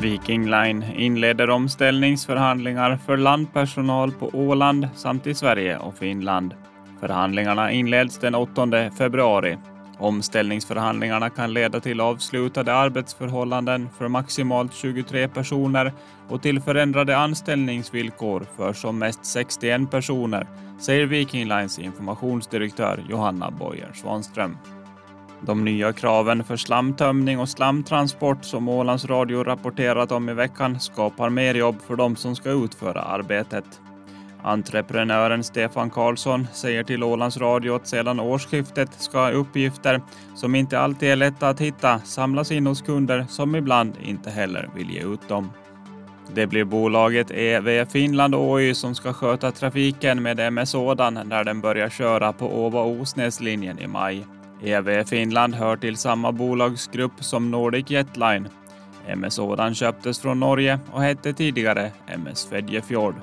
Viking Line inleder omställningsförhandlingar för landpersonal på Åland samt i Sverige och Finland. Förhandlingarna inleds den 8 februari. Omställningsförhandlingarna kan leda till avslutade arbetsförhållanden för maximalt 23 personer och till förändrade anställningsvillkor för som mest 61 personer, säger Viking Lines informationsdirektör Johanna Boyer Svanström. De nya kraven för slamtömning och slamtransport som Ålands Radio rapporterat om i veckan skapar mer jobb för de som ska utföra arbetet. Entreprenören Stefan Karlsson säger till Ålands Radio att sedan årsskiftet ska uppgifter som inte alltid är lätta att hitta samlas in hos kunder som ibland inte heller vill ge ut dem. Det blir bolaget EV Finland Oy som ska sköta trafiken med MS Ådan när den börjar köra på Åva-Osnäslinjen i maj. EV Finland hör till samma bolagsgrupp som Nordic Jetline. MS Ådan köptes från Norge och hette tidigare MS Fedjefjord.